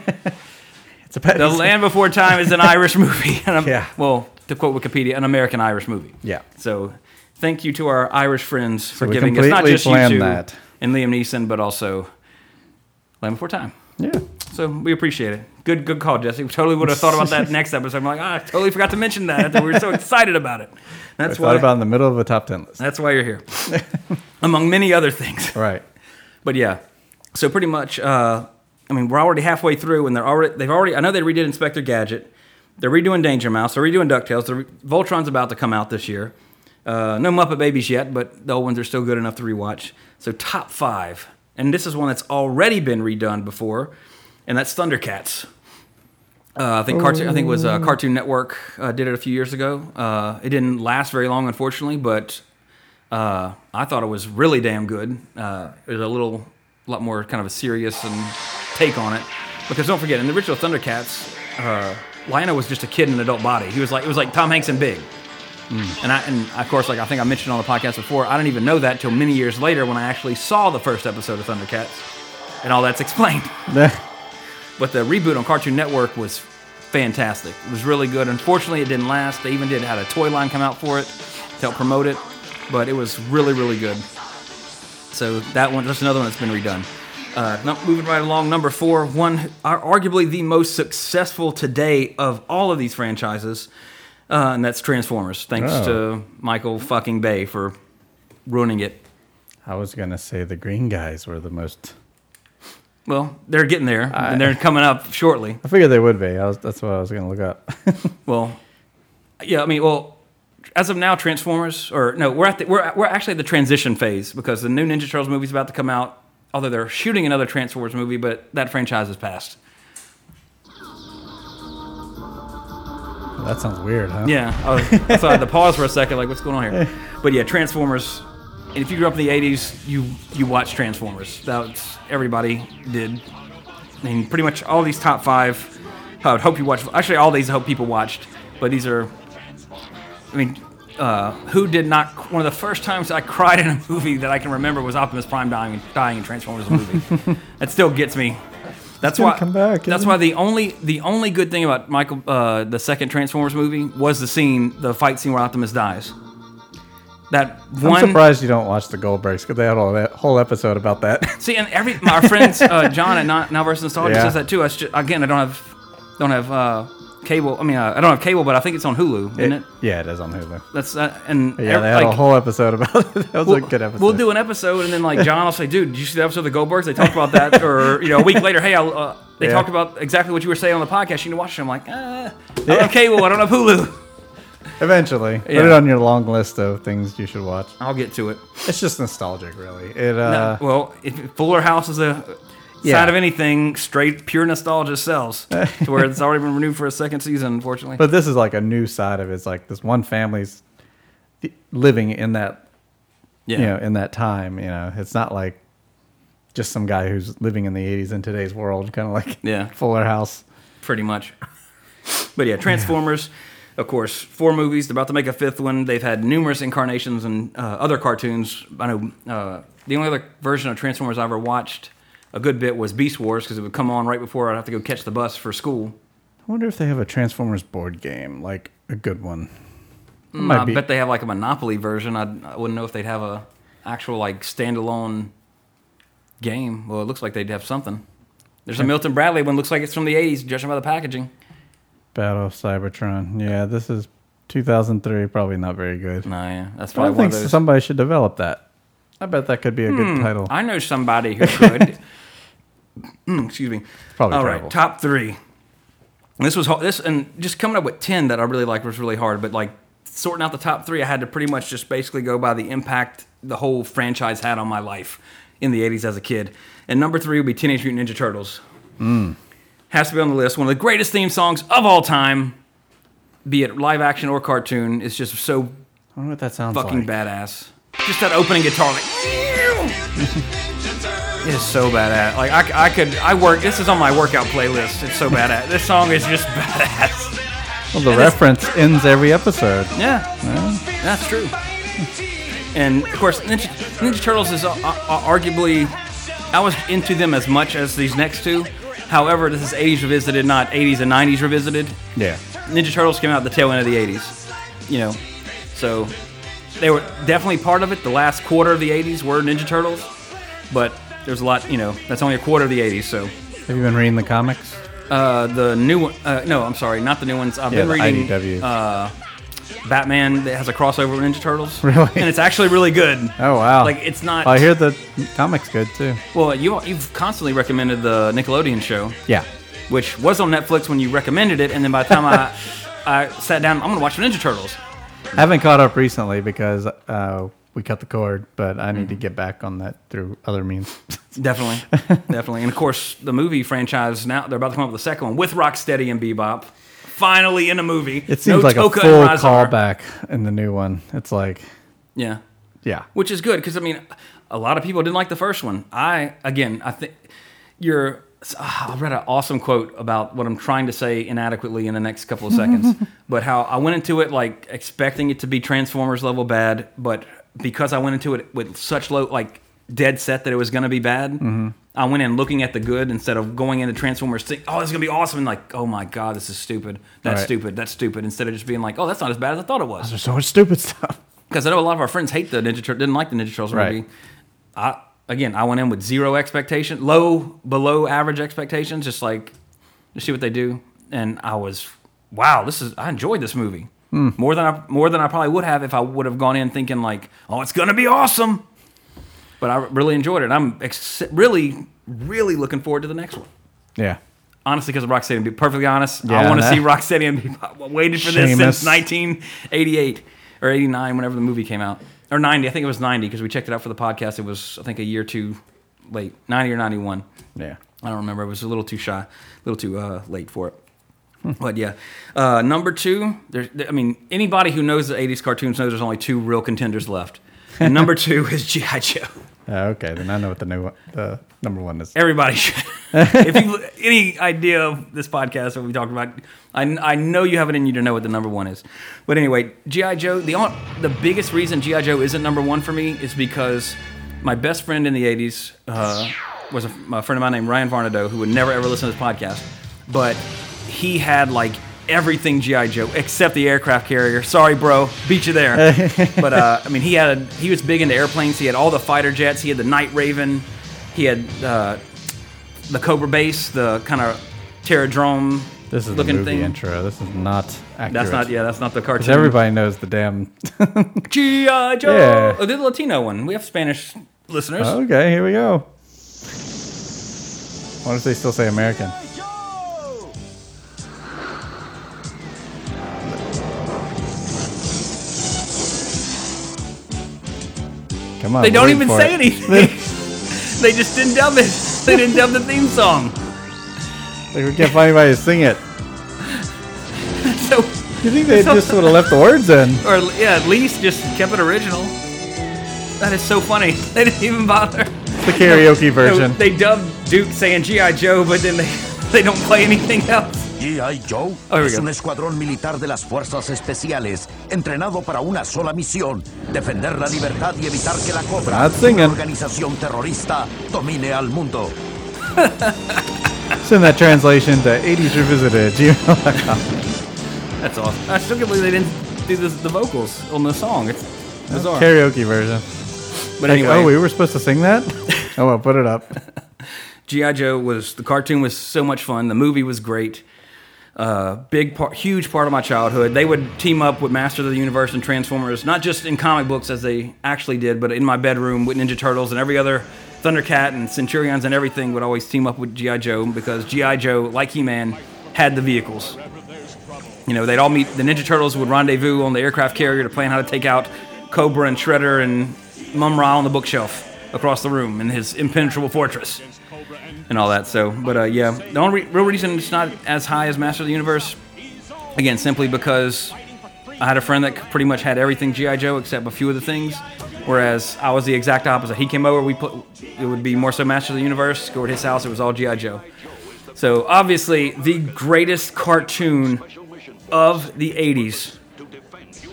It's a pet. the Land Before Time is an Irish movie. And I'm- Yeah. Well, to quote Wikipedia, an American Irish movie. Yeah. So thank you to our Irish friends for we giving us not just you two that. and Liam Neeson, but also Land Before Time. Yeah. So we appreciate it. Good, good call, Jesse. We totally would have thought about that next episode. I'm like, ah, I totally forgot to mention that. We were so excited about it. I That's thought why. about in the middle of a top ten list. that's why you're here, among many other things. Right. But yeah, so pretty much, uh, I mean, we're already halfway through, and they're already they've already. I know they redid Inspector Gadget. They're redoing Danger Mouse. They're redoing Ducktales. The re- Voltron's about to come out this year. Uh, no Muppet Babies yet, but the old ones are still good enough to rewatch. So top five, and this is one that's already been redone before, and that's Thundercats. Uh, I think cartoon. I think it was uh, Cartoon Network uh, did it a few years ago. Uh, it didn't last very long, unfortunately, but uh, I thought it was really damn good. Uh, it was a little, a lot more kind of a serious and take on it. Because don't forget, in the original Thundercats, uh, Lion-O was just a kid in an adult body. He was like, it was like Tom Hanks and Big. And I, and of course, like I think I mentioned on the podcast before, I didn't even know that till many years later when I actually saw the first episode of Thundercats, and all that's explained. But the reboot on Cartoon Network was fantastic. It was really good. Unfortunately, it didn't last. They even did had a toy line come out for it to help promote it, but it was really, really good. So that one, that's another one that's been redone. Uh, moving right along, number four, one ar- arguably the most successful today of all of these franchises, uh, and that's Transformers. Thanks Oh. to Michael fucking Bay for ruining it. I was gonna say the green guys were the most Well, they're getting there, and they're coming up shortly. I figured they would be. I was, that's what I was going to look up. Well, yeah, I mean, well, as of now, Transformers, or no, we're at the, we're we're actually at the transition phase because the new Ninja Turtles movie is about to come out. Although they're shooting another Transformers movie, but that franchise is passed. that sounds weird, huh? Yeah, I was, so I had to pause for a second, like, what's going on here? But yeah, Transformers. And if you grew up in the '80s, you you watched Transformers. That's everybody did. I mean, pretty much all these top five. I would hope you watched. Actually, all these I hope people watched. But these are. I mean, uh, who did not? One of the first times I cried in a movie that I can remember was Optimus Prime dying, dying in Transformers movie. that still gets me. That's why. come back, that's isn't why the only the only good thing about Michael uh, the second Transformers movie was the scene, the fight scene where Optimus dies. That I'm surprised you don't watch the Goldbergs because they had all that whole episode about that. See, and every my friends, uh, John at Now, now versus Nostalgia Yeah. says that too. I just, again, I don't have don't have uh, cable. I mean, uh, I don't have cable, but I think it's on Hulu, isn't it? yeah, it is on Hulu. That's uh, and Yeah, ev- they had a whole episode about it. That was We'll, a good episode. we'll do an episode, and then like John I'll say, "Dude, did you see the episode of the Goldbergs? They talked about that." Or you know, a week later, "Hey, I'll, uh, they Yeah. talked about exactly what you were saying on the podcast. You need to watch it." I'm like, uh, I don't have cable. I don't have Hulu. Eventually, put Yeah. it on your long list of things you should watch. I'll get to it. It's just nostalgic, really. It uh, well, if Fuller House is a Yeah. side of anything, straight pure nostalgia sells to where it's already been renewed for a second season. Unfortunately, but this is like a new side of it. It's like this one family's living in that yeah, you know in that time. You know, it's not like just some guy who's living in the '80s in today's world, kind of like Yeah. Fuller House. pretty much. But yeah, Transformers, of course, four movies. They're about to make a fifth one. They've had numerous incarnations and uh, other cartoons. I know uh, the only other version of Transformers I ever watched a good bit was Beast Wars because it would come on right before I'd have to go catch the bus for school. I wonder if they have a Transformers board game, like a good one. Mm, I be. bet they have like a Monopoly version. I'd, I wouldn't know if they'd have a actual like standalone game. Well, it looks like they'd have something. There's a Milton Bradley one. Looks like it's from the '80s, judging by the packaging. Battle of Cybertron. Yeah, this is 2003. Probably not very good. No, yeah, that's I probably don't one think of those. somebody should develop that. I bet that could be a good title. I know somebody who could. Mm, excuse me. Probably All right, terrible. top three. This was hard. This and just coming up with ten that I really liked was really hard. But like sorting out the top three, I had to pretty much just basically go by the impact the whole franchise had on my life in the '80s as a kid. And number three would be Teenage Mutant Ninja Turtles. Has to be on the list. One of the greatest theme songs of all time, be it live action or cartoon. It's just so I wonder what that sounds fucking like. badass. Just that opening guitar, like. It's so badass. Like I, I could, I work. This is on my workout playlist. It's so badass. This song is just badass. Well, the And it's- reference ends every episode. Yeah, that's true. And of course, Ninja, Ninja Turtles is uh, uh, arguably, I was into them as much as these next two. However, this is 80s revisited, not 80s and 90s revisited. Yeah. Ninja Turtles came out at the tail end of the 80s, you know, so they were definitely part of it. The last quarter of the 80s were Ninja Turtles, but there's a lot, you know, that's only a quarter of the 80s. So Have you been reading the comics? uh, the new one, uh, no, I'm sorry, not the new ones. I've Yeah, been the reading IDW. uh, Batman that has a crossover with Ninja Turtles. Really? And it's actually really good. Oh wow! Like it's not. I hear the comics good too. Well, you you've constantly recommended the Nickelodeon show, Yeah. which was on Netflix when you recommended it, and then by the time I I sat down, I'm gonna watch the Ninja Turtles. I haven't caught up recently because uh, we cut the cord, but I Mm-hmm. need to get back on that through other means. Definitely, definitely, and of course the movie franchise now they're about to come up with a second one with Rocksteady and Bebop. Finally in a movie. It seems like a full callback in the new one. It's like, Yeah. yeah, which is good because I mean, a lot of people didn't like the first one. I again, I think you're. ah, I read an awesome quote about what I'm trying to say inadequately in the next couple of seconds, but how I went into it like expecting it to be Transformers level bad, but because I went into it with such low like dead set that it was going to be bad. I went in looking at the good instead of going into Transformers. Think, oh, this is gonna be awesome, and like, oh my god, this is stupid. That's Right. stupid. That's stupid. Instead of just being like, oh, that's not as bad as I thought it was. there's so much stupid stuff. Because I know a lot of our friends hate the Ninja Turtles, didn't like the Ninja Turtles Right. movie. I again, I went in with zero expectation, low, below average expectations, just like to see what they do, and I was, wow, this is. I enjoyed this movie hmm. more than I more than I probably would have if I would have gone in thinking like, oh, it's gonna be awesome. But I really enjoyed it. I'm ex- really really looking forward to the next one. Yeah. Honestly, because of Rocksteady. To be perfectly honest, I want to see Rocksteady and Bebop. I waited for this since 1988 or 89, whenever the movie came out, or 90. I think it was 90 because we checked it out for the podcast. It was, I think, a year too late, 90 or 91. Yeah. I don't remember. It was a little too shy, a little too uh, late for it. But yeah, uh, number two. There's, I mean, anybody who knows the '80s cartoons knows there's only two real contenders left. And number two is GI Joe. Uh, okay, then I know what the new one, the number one is. Everybody should. if you any idea of this podcast, what we talked about, I, I know you have it in you to know what the number one is. But anyway, GI Joe. The on- the biggest reason GI Joe isn't number one for me is because my best friend in the '80s uh, was a, a friend of mine named Ryan Varnado, who would never ever listen to this podcast, but he had like everything GI Joe except the aircraft carrier. Sorry, bro, beat you there. but uh, I mean, he had he was big into airplanes. He had all the fighter jets. He had the Night Raven. He had uh, the Cobra base, the kind of Terrordrome This is the looking movie thing. intro. This is not accurate. That's not yeah, that's not the cartoon. everybody knows the damn. GI Joe. Yeah. Oh, the Latino one. We have Spanish listeners. okay, here we go. Why if they still say American? Come on. They don't even say it. anything. they just didn't dub it. They didn't dub the theme song. Like, we can't find anybody to sing it. So, You think they just would have left the words in? or yeah, at least just kept it original. That is so funny. They didn't even bother. The karaoke version. they dubbed Duke saying GI Joe, but then they they don't play anything else. G.I. Joe Oh, es un escuadrón militar de las fuerzas especiales, entrenado para una sola misión: defender la libertad y evitar que la Cobra, singing. una organización terrorista, domine al mundo. Send that translation to 80s Revisited. gmail.com. That's awesome. I still can't believe they didn't do this, the vocals on the song. It's bizarre. Karaoke version. but Like, anyway, oh, we were supposed to sing that? oh, well, put it up. GI Joe was the cartoon was so much fun. The movie was great. Uh, big part, huge part of my childhood. They would team up with Masters of the Universe and Transformers, not just in comic books as they actually did, but in my bedroom with Ninja Turtles and every other Thundercat and Centurions and everything would always team up with GI Joe because GI Joe, like He-Man, had the vehicles. You know, they'd all meet. The Ninja Turtles would rendezvous on the aircraft carrier to plan how to take out Cobra and Shredder and Mumm-Ra on the bookshelf across the room in his impenetrable fortress and all that. So, but uh, yeah, the only re- real reason it's not as high as Master of the Universe, again, simply because I had a friend that pretty much had everything GI Joe except a few of the things, whereas I was the exact opposite. He came over, we put it would be more so Master of the Universe. Go to his house, it was all GI Joe. So obviously, the greatest cartoon of the '80s,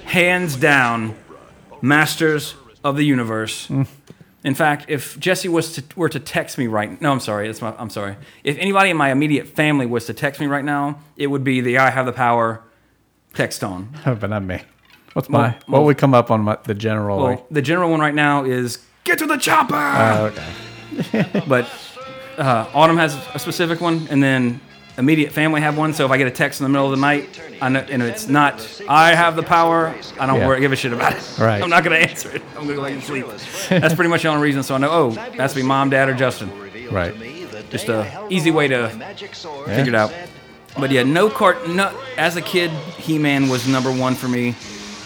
hands down, Masters of the Universe. In fact, if Jesse was to were to text me right, no, I'm sorry, that's my, I'm sorry. If anybody in my immediate family was to text me right now, it would be the "I have the power" text tone. but not me. What's Well- my? What well- would come up on my, the general? Well, like, the general one right now is "Get to the chopper," oh, okay. but uh, Autumn has a specific one, and then immediate family have one. So if I get a text in the middle of the night, I know, and it's not "I have the power," I don't Yeah. worry, give a shit about it. Right. I'm not gonna answer it. I'm gonna go back and sleep. That's pretty much the only reason. So I know, oh, that's be mom, dad, or Justin. Right. Just a easy way to figure it out. But yeah, no cart. No, as a kid, He-Man was number one for me.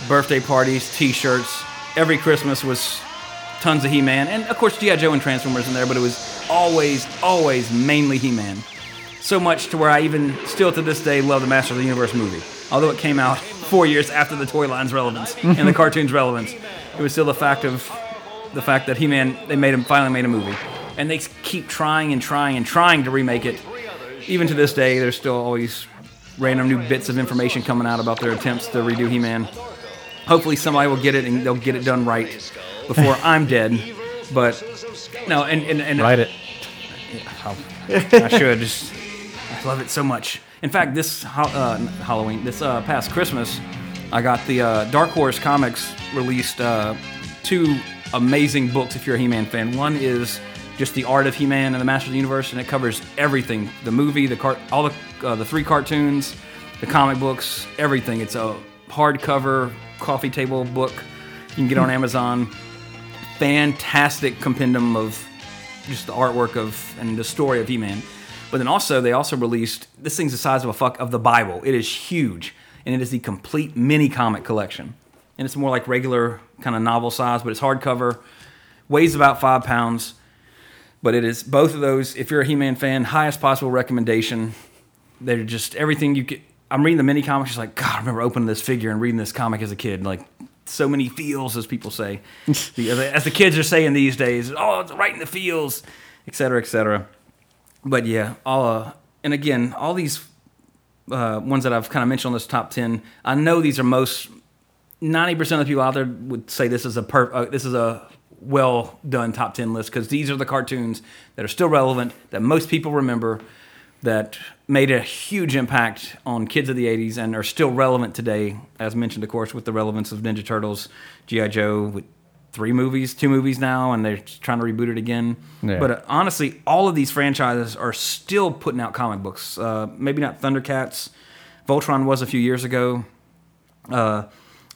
Birthday parties, T-shirts, every Christmas was tons of He-Man, and of course GI Joe and Transformers in there. But it was always, always mainly He-Man. So much to where I even still to this day love the Master of the Universe movie. Although it came out four years after the toy line's relevance and the cartoon's relevance, it was still the fact of the fact that He-Man they made him finally made a movie, and they keep trying and trying and trying to remake it. Even to this day, there's still always random new bits of information coming out about their attempts to redo He-Man. Hopefully, somebody will get it and they'll get it done right before I'm dead. But no, and and, and Write it. I should just. I love it so much. In fact, this ho- uh, Halloween, this uh, past Christmas, I got the uh, Dark Horse Comics released uh, two amazing books. If you're a He-Man fan, one is just the art of He-Man and the Master of the Universe, and it covers everything: the movie, the car, all the uh, the three cartoons, the comic books, everything. It's a hardcover coffee table book. You can get on Amazon. Fantastic compendium of just the artwork of and the story of He-Man. But then also they also released this thing's the size of a fuck of the Bible. It is huge, and it is the complete mini comic collection. And it's more like regular kind of novel size, but it's hardcover, weighs about five pounds. But it is both of those. If you're a He-Man fan, highest possible recommendation. They're just everything you get. I'm reading the mini comics. Just like God, I remember opening this figure and reading this comic as a kid. Like so many feels, as people say, as the kids are saying these days. Oh, it's right in the feels, et cetera, et cetera. But yeah, all uh, and again, all these uh, ones that I've kind of mentioned on this top ten. I know these are most ninety percent of the people out there would say this is a per, uh, this is a well done top ten list because these are the cartoons that are still relevant that most people remember that made a huge impact on kids of the 80s and are still relevant today as mentioned of course with the relevance of ninja turtles gi joe with three movies two movies now and they're trying to reboot it again Yeah. but uh, honestly all of these franchises are still putting out comic books uh, maybe not thundercats voltron was a few years ago uh,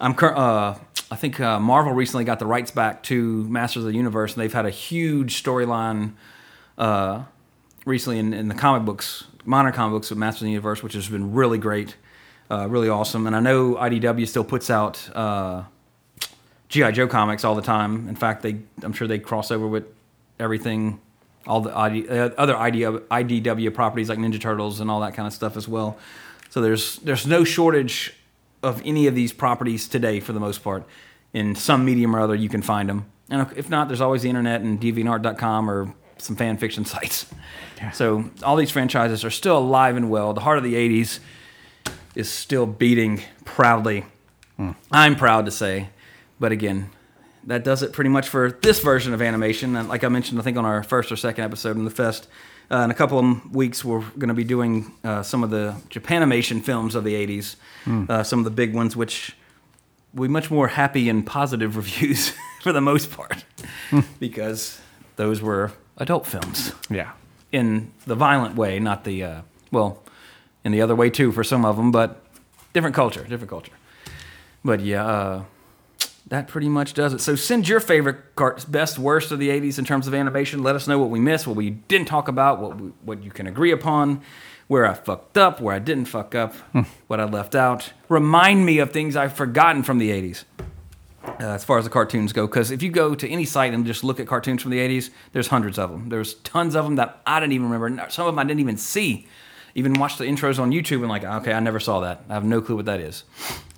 I'm cur- uh, I think uh, Marvel recently got the rights back to Masters of the Universe, and they've had a huge storyline uh, recently in, in the comic books, modern comic books of Masters of the Universe, which has been really great, uh, really awesome. And I know IDW still puts out uh, GI Joe comics all the time. In fact, they I'm sure they cross over with everything, all the ID, uh, other IDW, IDW properties like Ninja Turtles and all that kind of stuff as well. So there's there's no shortage of any of these properties today for the most part. In some medium or other, you can find them. And if not, there's always the internet and deviantart.com or some fan fiction sites. So all these franchises are still alive and well. The heart of the 80s is still beating proudly. I'm proud to say. But again, that does it pretty much for this version of animation. And like I mentioned, I think on our first or second episode in the Fest, uh, in a couple of weeks, we're going to be doing uh, some of the Japanimation films of the 80s, uh, some of the big ones, which we much more happy and positive reviews for the most part, because those were adult films Yeah. in the violent way, not the uh, well, in the other way too for some of them, but different culture, different culture. But yeah, uh, that pretty much does it. So send your favorite cart, best, worst of the '80s in terms of animation. Let us know what we missed, what we didn't talk about, what we, what you can agree upon, where I fucked up, where I didn't fuck up, what I left out. Remind me of things I've forgotten from the '80s uh, as far as the cartoons go. Because if you go to any site and just look at cartoons from the 80s, there's hundreds of them. There's tons of them that I didn't even remember. Some of them I didn't even see. Even watch the intros on YouTube and like, okay, I never saw that. I have no clue what that is.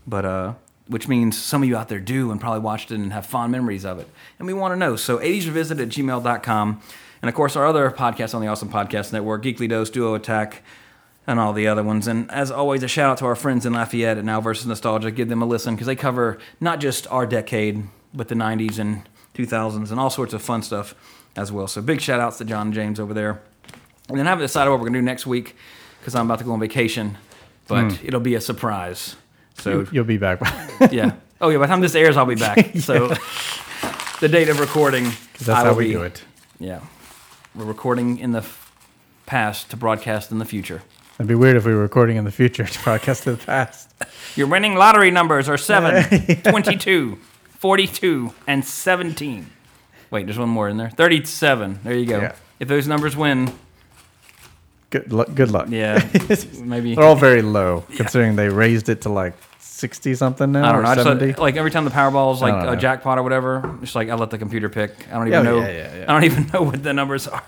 But, uh, which means some of you out there do and probably watched it and have fond memories of it. And we want to know. So 80srevisit at gmail.com. And of course, our other podcasts on the Awesome Podcast Network, Geekly Dose, Duo Attack, and all the other ones. And as always, a shout out to our friends in Lafayette at Now versus Nostalgia. Give them a listen because they cover not just our decade, but the 90s and 2000s and all sorts of fun stuff as well. So big shout outs to John and James over there. And then I haven't decided what we're going to do next week because I'm about to go on vacation, but hmm. it'll be a surprise. So You'll be back. yeah. Oh yeah. By the time this airs, I'll be back. So the date of recording, That's I how we be- do it. Yeah, we're recording in the past to broadcast in the future. It'd be weird if we were recording in the future to broadcast to the past. Your winning lottery numbers are 7, 22, 42, and 17. Wait, there's one more in there. 37. There you go. Yeah. If those numbers win, Good luck. Good luck. yeah, maybe. They're all very low, considering they raised it to like sixty something now. I don't know. I just seventy. let, like every time the Powerball's like a jackpot or whatever, it's like I let the computer pick. I don't even Oh, know. yeah, yeah, yeah. I don't even know what the numbers are.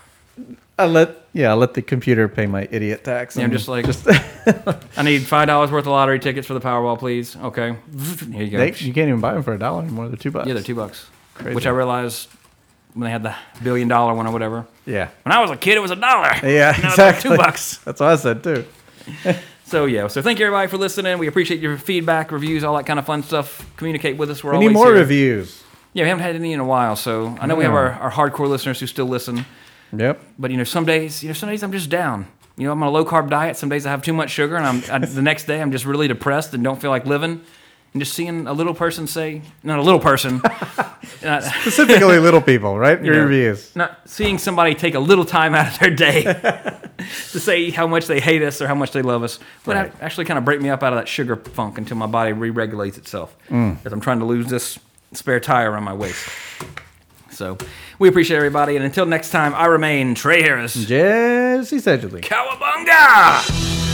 I let yeah, I let the computer pay my idiot tax. Yeah, I'm just like- just I need five dollars worth of lottery tickets for the Powerball, please. Okay, here you go. they, you can't even buy them for a dollar anymore. They're two bucks. yeah, they're two bucks. Crazy. Which I realized when they had the billion dollar one or whatever. Yeah, When I was a kid, it was a dollar. yeah, Now exactly. two bucks. That's what I said too. So yeah, so thank you everybody for listening. We appreciate your feedback, reviews, all that kind of fun stuff. Communicate with us. We're We always need more here. reviews. Yeah, we haven't had any in a while, so I know we have our, our hardcore listeners who still listen. Yep. But you know, some days, you know, some days I'm just down. You know, I'm on a low carb diet. Some days I have too much sugar, and I'm I, the next day I'm just really depressed and don't feel like living. And just seeing a little person say, not a little person, not, Specifically, little people, right? Your know, reviews. not seeing somebody take a little time out of their day to say how much they hate us or how much they love us, but Right. actually kind of break me up out of that sugar funk until my body re-regulates itself. Mm. As I'm trying to lose this spare tire around my waist. So we appreciate everybody, and until next time, I remain Trey Harris. Jesse Seidule. Cowabunga!